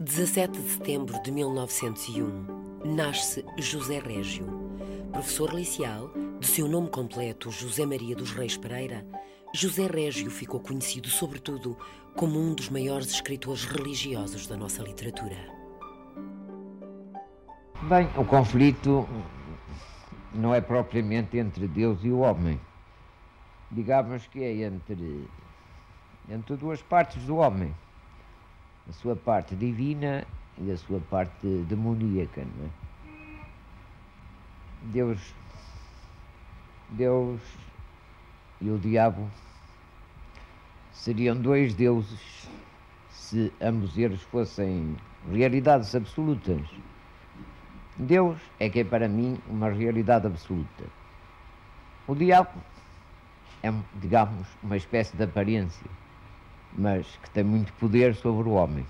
17 de setembro de 1901, nasce José Régio. Professor licial, de seu nome completo José Maria dos Reis Pereira, José Régio ficou conhecido, sobretudo, como um dos maiores escritores religiosos da nossa literatura. Bem, o conflito não é propriamente entre Deus e o homem. Digamos que é entre, entre duas partes do homem a sua parte divina e a sua parte demoníaca. Não é? Deus, Deus e o diabo seriam dois deuses se ambos eles fossem realidades absolutas. Deus é que é para mim uma realidade absoluta. O diabo é, digamos, uma espécie de aparência mas que tem muito poder sobre o homem.